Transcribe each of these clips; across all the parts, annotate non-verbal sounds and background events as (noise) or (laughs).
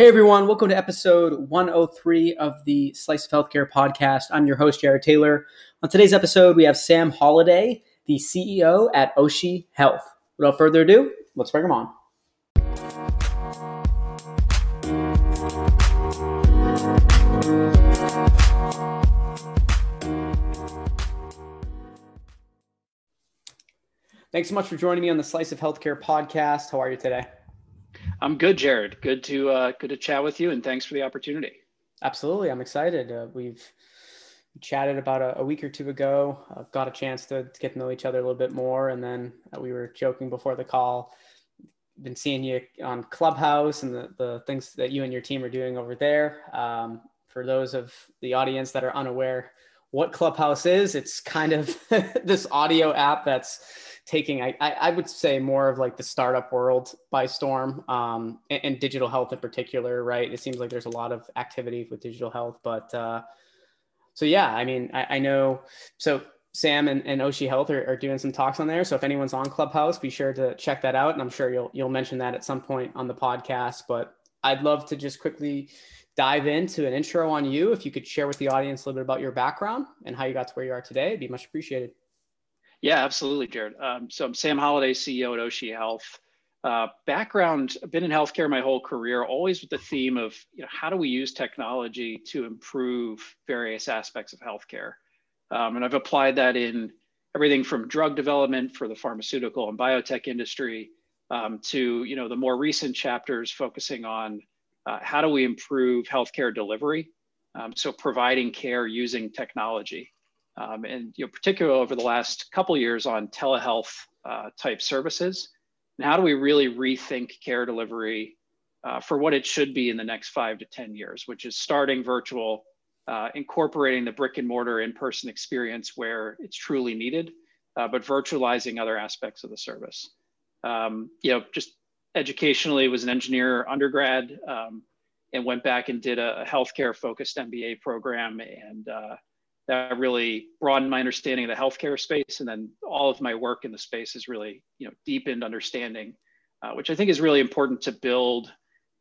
Hey everyone, welcome to episode 103 of the Slice of Healthcare podcast. I'm your host, Jared Taylor. On today's episode, we have Sam Holliday, the CEO at Oshi Health. Without further ado, let's bring him on. Thanks so much for joining me on the Slice of Healthcare podcast. How are you today? I'm good, Jared. Good to uh, good to chat with you, and thanks for the opportunity. Absolutely, I'm excited. Uh, we've chatted about a, a, week or two ago. Uh, got a chance to, to, get to know each other a little bit more, and then uh, we were joking before the call. Been seeing you on Clubhouse and the, the things that you and your team are doing over there. Um, for those of the audience that are unaware what Clubhouse is, it's kind of (laughs) this audio app that's taking I, I would say more of like the startup world by storm um, and, and, digital health in particular right? It seems like there's a lot of activity with digital health but uh, so yeah i mean i, I know so sam and, and oshi health are, are, doing some talks on there. So if anyone's on clubhouse be sure to check that out. And i'm sure you'll you'll mention that at some point on the podcast but i'd love to just quickly dive into an intro on you. If you could share with the audience a little bit about your background and how you got to where you are today it'd be much appreciated yeah, absolutely, Jared. Um, so I'm Sam Holliday, CEO at Oshi Health. Uh, background, been in healthcare my whole career, always with the theme of, you know, how do we use technology to improve various aspects of healthcare? Um, and I've applied that in everything from drug development for the pharmaceutical and biotech industry um, to, you know, the more recent chapters focusing on uh, how do we improve healthcare delivery? Um, so providing care using technology um, and you know, particularly over the last couple years on telehealth uh, type services. And how do we really rethink care delivery uh, for what it should be in the next five to 10 years, which is starting virtual, uh, incorporating the brick and mortar in-person experience where it's truly needed, uh, but virtualizing other aspects of the service. Um, you know, just educationally was an engineer undergrad um, and went back and did a, healthcare focused MBA program and uh, that really broadened my understanding of the healthcare space. And then all of my work in the space has really, you know, deepened understanding, uh, which I think is really important to build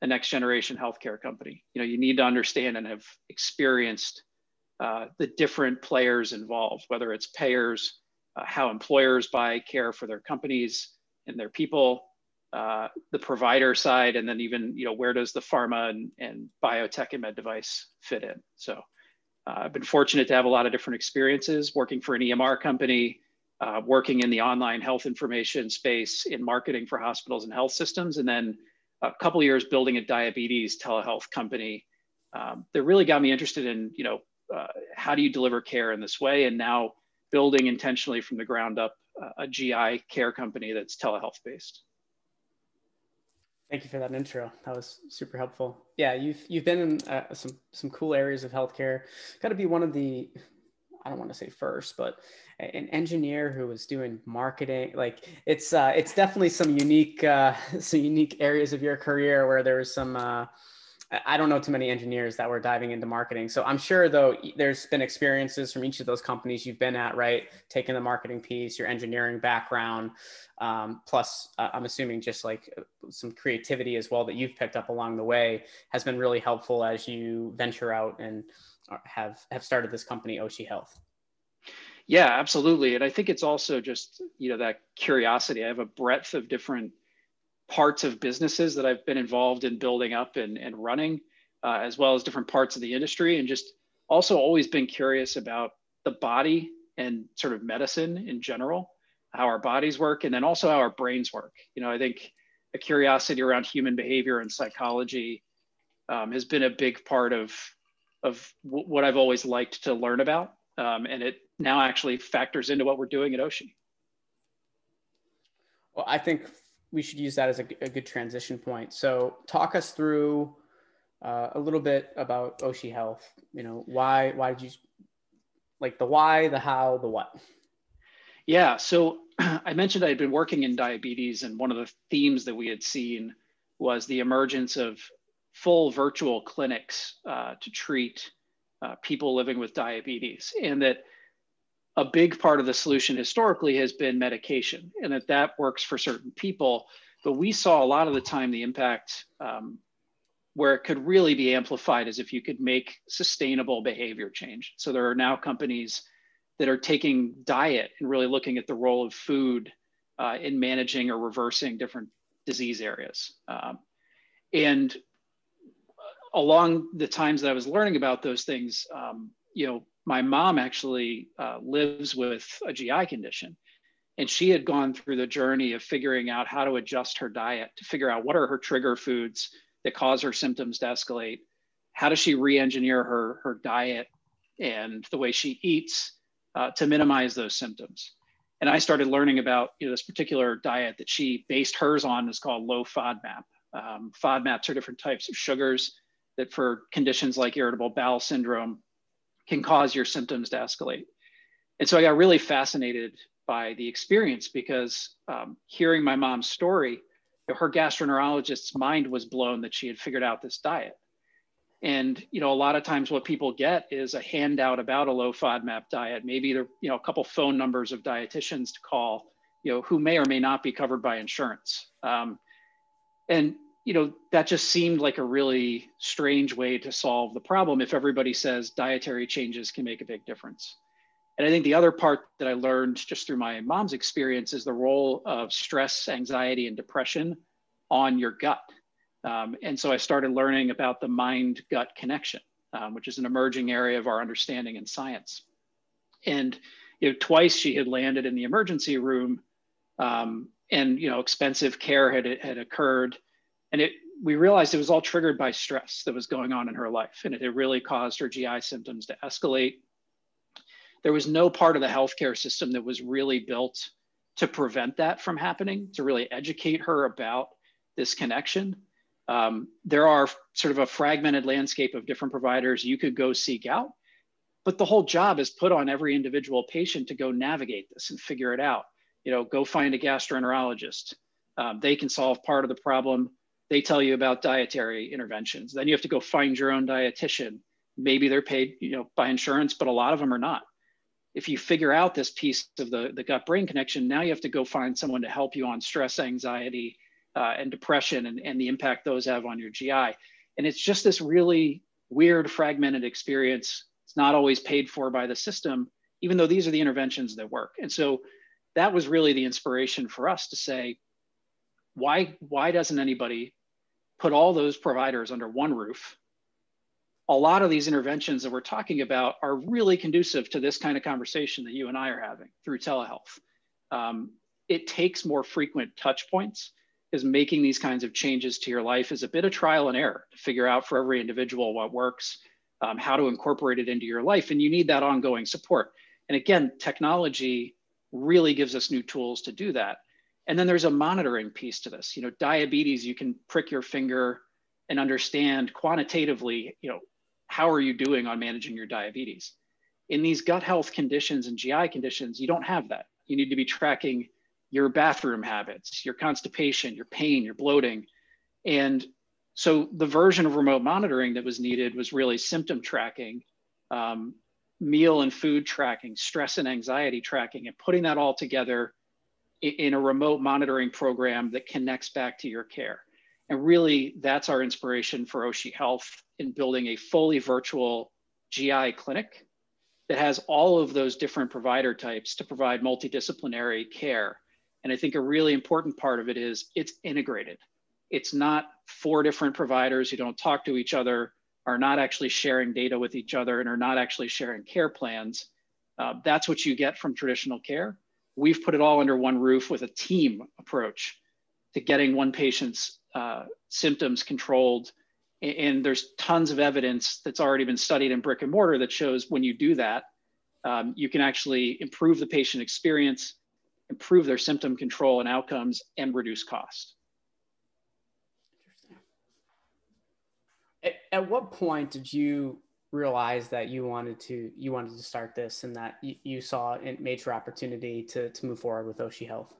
a next generation healthcare company. You know, you need to understand and have experienced uh, the different players involved, whether it's payers, uh, how employers buy care for their companies and their people, uh, the provider side, and then even you know where does the pharma and, and biotech and med device fit in. So uh, I've been fortunate to have a lot of different experiences working for an EMR company, uh, working in the online health information space in marketing for hospitals and health systems, and then a couple years building a diabetes telehealth company um, that really got me interested in, you know, uh, how do you deliver care in this way? And now building intentionally from the ground up uh, a GI care company that's telehealth based. Thank you for that intro. That was super helpful. Yeah, you've you've been in uh, some some cool areas of healthcare. Got to be one of the I don't want to say first, but an engineer who was doing marketing. Like it's uh, it's definitely some unique uh, (laughs) some unique areas of your career where there was some uh, I don't know too many engineers that were diving into marketing. So I'm sure though there's been experiences from each of those companies you've been at, right? Taking the marketing piece, your engineering background, um, plus uh, I'm assuming just like some creativity as well that you've picked up along the way has been really helpful as you venture out and uh, have have started this company, Oshi Health. Yeah, absolutely. And I think it's also just, you know, that curiosity. I have a breadth of different parts of businesses that I've been involved in building up and, and running, uh, as well as different parts of the industry, and just also always been curious about the body and sort of medicine in general, how our bodies work, and then also how our brains work. You know, I think a curiosity around human behavior and psychology um, has been a big part of of w- what I've always liked to learn about, um, and it now actually factors into what we're doing at Oshi. Well, I think we should use that as a, a good transition point. So talk us through uh, a little bit about Oshi Health. You know, why why did you like the why, the how, the what? Yeah. So (clears throat) I mentioned I had been working in diabetes, and one of the themes that we had seen was the emergence of full virtual clinics uh, to treat uh, people living with diabetes, and that a big part of the solution historically has been medication and that that works for certain people but we saw a lot of the time the impact um, where it could really be amplified is if you could make sustainable behavior change. So there are now companies that are taking diet and really looking at the role of food uh, in managing or reversing different disease areas. Um, and along the times that I was learning about those things, um, you know, my mom actually uh, lives with a GI condition. And she had gone through the journey of figuring out how to adjust her diet to figure out what are her trigger foods that cause her symptoms to escalate. How does she re engineer her, her diet and the way she eats uh, to minimize those symptoms? And I started learning about you know, this particular diet that she based hers on is called low FODMAP. Um, FODMAPs are different types of sugars that for conditions like irritable bowel syndrome can cause your symptoms to escalate. And so I got really fascinated by the experience because um, hearing my mom's story, her gastroenterologist's mind was blown that she had figured out this diet. And you know, a lot of times what people get is a handout about a low FODMAP diet, maybe there, you know, a couple phone numbers of dietitians to call, you know, who may or may not be covered by insurance. Um, and you know, that just seemed like a really strange way to solve the problem if everybody says dietary changes can make a big difference. And I think the other part that I learned just through my mom's experience is the role of stress, anxiety, and depression on your gut. Um, and so I started learning about the mind gut connection, um, which is an emerging area of our understanding in science. And you know, twice she had landed in the emergency room, um, and you know, expensive care had had occurred, and it we realized it was all triggered by stress that was going on in her life, and it had really caused her GI symptoms to escalate there was no part of the healthcare system that was really built to prevent that from happening, to really educate her about this connection. Um, there are sort of a fragmented landscape of different providers you could go seek out, but the whole job is put on every individual patient to go navigate this and figure it out. You know, go find a gastroenterologist. Um, they can solve part of the problem. They tell you about dietary interventions. Then you have to go find your own dietitian. Maybe they're paid, you know, by insurance, but a lot of them are not if you figure out this piece of the, the gut brain connection, now you have to go find someone to help you on stress, anxiety, uh, and depression and, and the impact those have on your GI. And it's just this really weird, fragmented experience. It's not always paid for by the system, even though these are the interventions that work. And so that was really the inspiration for us to say, why, why doesn't anybody put all those providers under one roof a lot of these interventions that we're talking about are really conducive to this kind of conversation that you and I are having through telehealth. Um, it takes more frequent touch points because making these kinds of changes to your life is a bit of trial and error to figure out for every individual what works, um, how to incorporate it into your life. And you need that ongoing support. And again, technology really gives us new tools to do that. And then there's a monitoring piece to this. You know, diabetes, you can prick your finger and understand quantitatively, you know, how are you doing on managing your diabetes? In these gut health conditions and GI conditions, you don't have that. You need to be tracking your bathroom habits, your constipation, your pain, your bloating. And so the version of remote monitoring that was needed was really symptom tracking, um, meal and food tracking, stress and anxiety tracking, and putting that all together in, a remote monitoring program that connects back to your care. And really, that's our inspiration for Oshi Health in building a fully virtual GI clinic that has all of those different provider types to provide multidisciplinary care. And I think a really important part of it is it's integrated. It's not four different providers who don't talk to each other, are not actually sharing data with each other, and are not actually sharing care plans. Uh, that's what you get from traditional care. We've put it all under one roof with a team approach to getting one patient's uh, symptoms controlled. And there's tons of evidence that's already been studied in brick and mortar that shows when you do that, um, you can actually improve the patient experience, improve their symptom control and outcomes, and reduce cost. At, at what point did you realize that you wanted to you wanted to start this and that you, you saw a major opportunity to, to move forward with Oshi Health?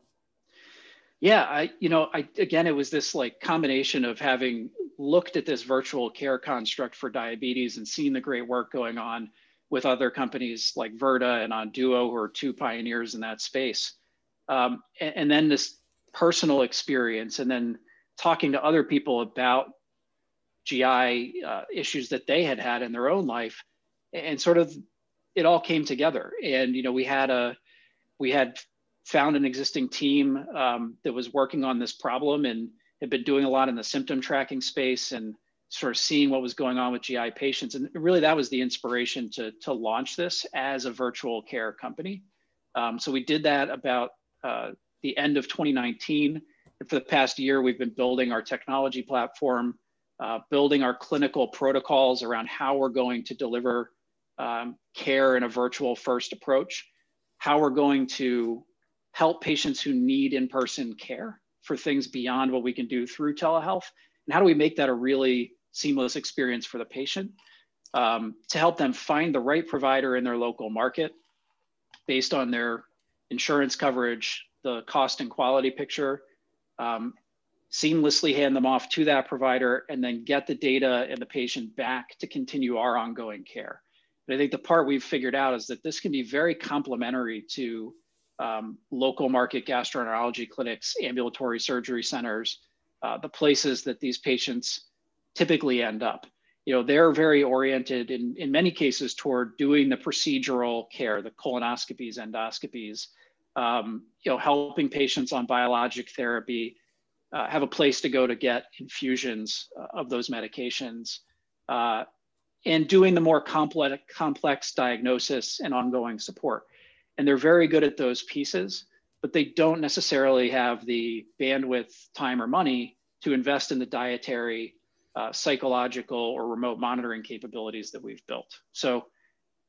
Yeah, I, you know, I again, it was this like combination of having looked at this virtual care construct for diabetes and seen the great work going on with other companies like Virta and Onduo, who are two pioneers in that space. Um, and, and then this personal experience, and then talking to other people about GI uh, issues that they had had in their own life, and sort of it all came together. And you know, we had a we had found an existing team um, that was working on this problem and had been doing a lot in the symptom tracking space and sort of seeing what was going on with GI patients. And really, that was the inspiration to to launch this as a virtual care company. Um, so we did that about uh, the end of 2019. And for the past year, we've been building our technology platform, uh, building our clinical protocols around how we're going to deliver um, care in a virtual first approach, how we're going to help patients who need in-person care for things beyond what we can do through telehealth, and how do we make that a really seamless experience for the patient um, to help them find the right provider in their local market based on their insurance coverage, the cost and quality picture, um, seamlessly hand them off to that provider, and then get the data and the patient back to continue our ongoing care. And I think the part we've figured out is that this can be very complementary to um, local market gastroenterology clinics, ambulatory surgery centers, uh, the places that these patients typically end up. You know, they're very oriented in, in many cases toward doing the procedural care, the colonoscopies, endoscopies, um, you know, helping patients on biologic therapy uh, have a place to go to get infusions uh, of those medications, uh, and doing the more complex, complex diagnosis and ongoing support. And they're very good at those pieces, but they don't necessarily have the bandwidth, time, or money to invest in the dietary, uh, psychological, or remote monitoring capabilities that we've built. So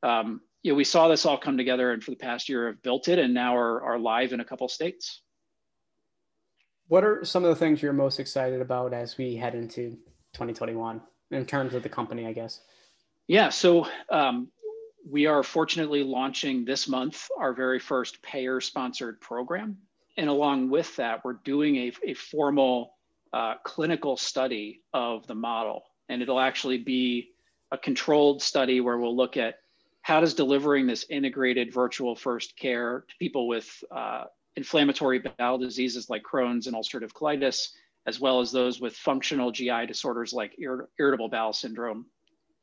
um, you know, we saw this all come together and for the past year have built it and now are, are live in a couple states. What are some of the things you're most excited about as we head into 2021 in terms of the company, I guess? Yeah, so um, we are fortunately launching this month our very first payer sponsored program. And along with that, we're doing a, a formal uh, clinical study of the model. And it'll actually be a controlled study where we'll look at how does delivering this integrated virtual first care to people with uh, inflammatory bowel diseases like Crohn's and ulcerative colitis, as well as those with functional GI disorders like ir- irritable bowel syndrome,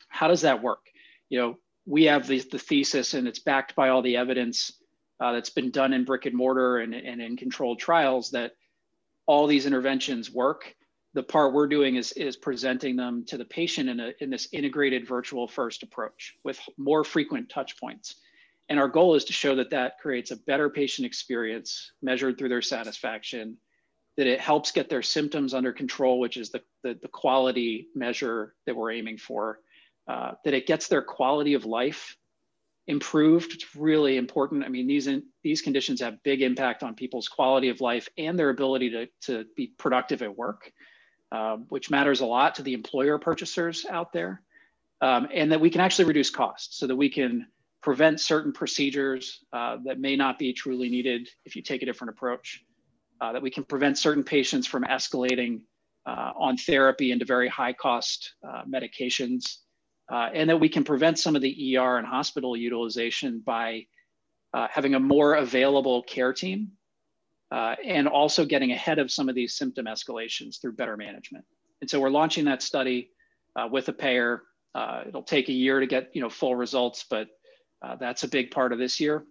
how does that work? You know, we have the, the thesis and it's backed by all the evidence uh, that's been done in brick and mortar and, and in controlled trials that all these interventions work the part we're doing is, is presenting them to the patient in, a, in this integrated virtual first approach with more frequent touch points. And our goal is to show that that creates a better patient experience measured through their satisfaction, that it helps get their symptoms under control, which is the, the, the quality measure that we're aiming for, uh, that it gets their quality of life improved. It's really important. I mean, these, in, these conditions have big impact on people's quality of life and their ability to, to be productive at work um, which matters a lot to the employer purchasers out there, um, and that we can actually reduce costs so that we can prevent certain procedures uh, that may not be truly needed if you take a different approach, uh, that we can prevent certain patients from escalating uh, on therapy into very high cost uh, medications, uh, and that we can prevent some of the ER and hospital utilization by uh, having a more available care team and also getting ahead of some of these symptom escalations through better management. And so we're launching that study with a payer. It'll take a year to get you know full results, but uh, that's a big part of this year.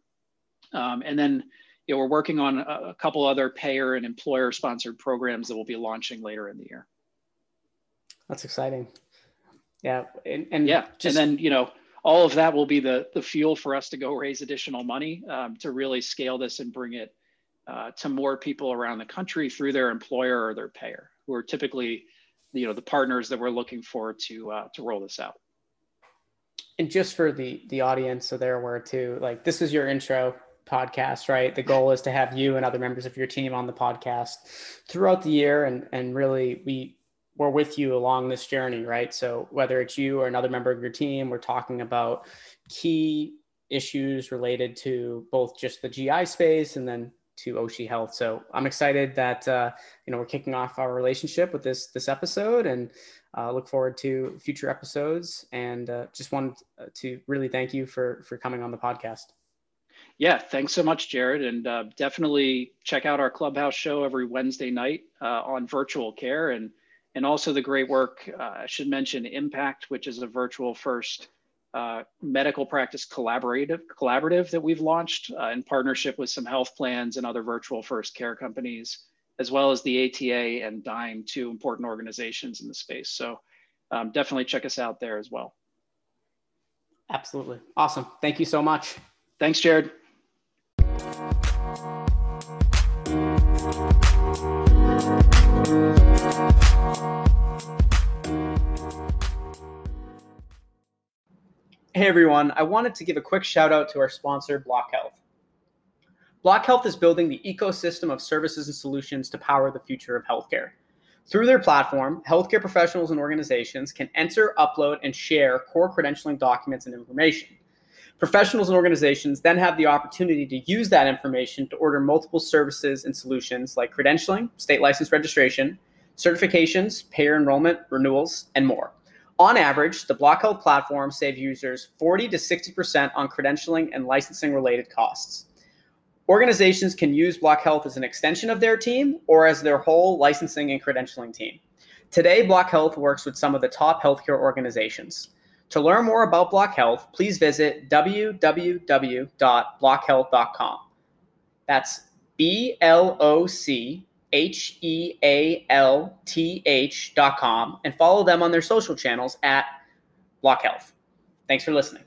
Um, and then you know, we're working on a, a couple other payer and employer sponsored programs that we'll be launching later in the year. That's exciting. Yeah, and, and yeah, just... and then you know all of that will be the the fuel for us to go raise additional money um, to really scale this and bring it uh, to more people around the country through their employer or their payer, who are typically, you know, the partners that we're looking for to uh, to roll this out. And just for the the audience, so they're aware too, like this is your intro podcast, right? The goal is to have you and other members of your team on the podcast throughout the year, and and really we we're with you along this journey, right? So whether it's you or another member of your team, we're talking about key issues related to both just the GI space and then to Oshi Health. So I'm excited that uh, you know we're kicking off our relationship with this this episode, and uh, look forward to future episodes. And uh, just wanted uh, to really thank you for for coming on the podcast. Yeah, thanks so much, Jared, and uh, definitely check out our clubhouse show every Wednesday night uh, on virtual care and and also the great work, uh, I should mention Impact, which is a virtual first medical practice collaborative collaborative that we've launched in partnership with some health plans and other virtual first care companies, as well as the ATA and DIME, two important organizations in the space. So um, definitely check us out there as well. Absolutely. Awesome. Thank you so much. Thanks, Jared. Hey everyone, I wanted to give a quick shout out to our sponsor, BlocHealth. BlocHealth is building the ecosystem of services and solutions to power the future of healthcare. Through their platform, healthcare professionals and organizations can enter, upload, and share core credentialing documents and information. Professionals and organizations then have the opportunity to use that information to order multiple services and solutions like credentialing, state license registration, certifications, payer enrollment, renewals, and more. On average, the BlocHealth platform saves users 40 to 60% on credentialing and licensing related costs. Organizations can use BlocHealth as an extension of their team or as their whole licensing and credentialing team. Today, BlocHealth works with some of the top healthcare organizations. To learn more about BlocHealth, please visit www.blochealth.com. That's B L O C H E A L T H dot com and follow them on their social channels at Block Health. Thanks for listening.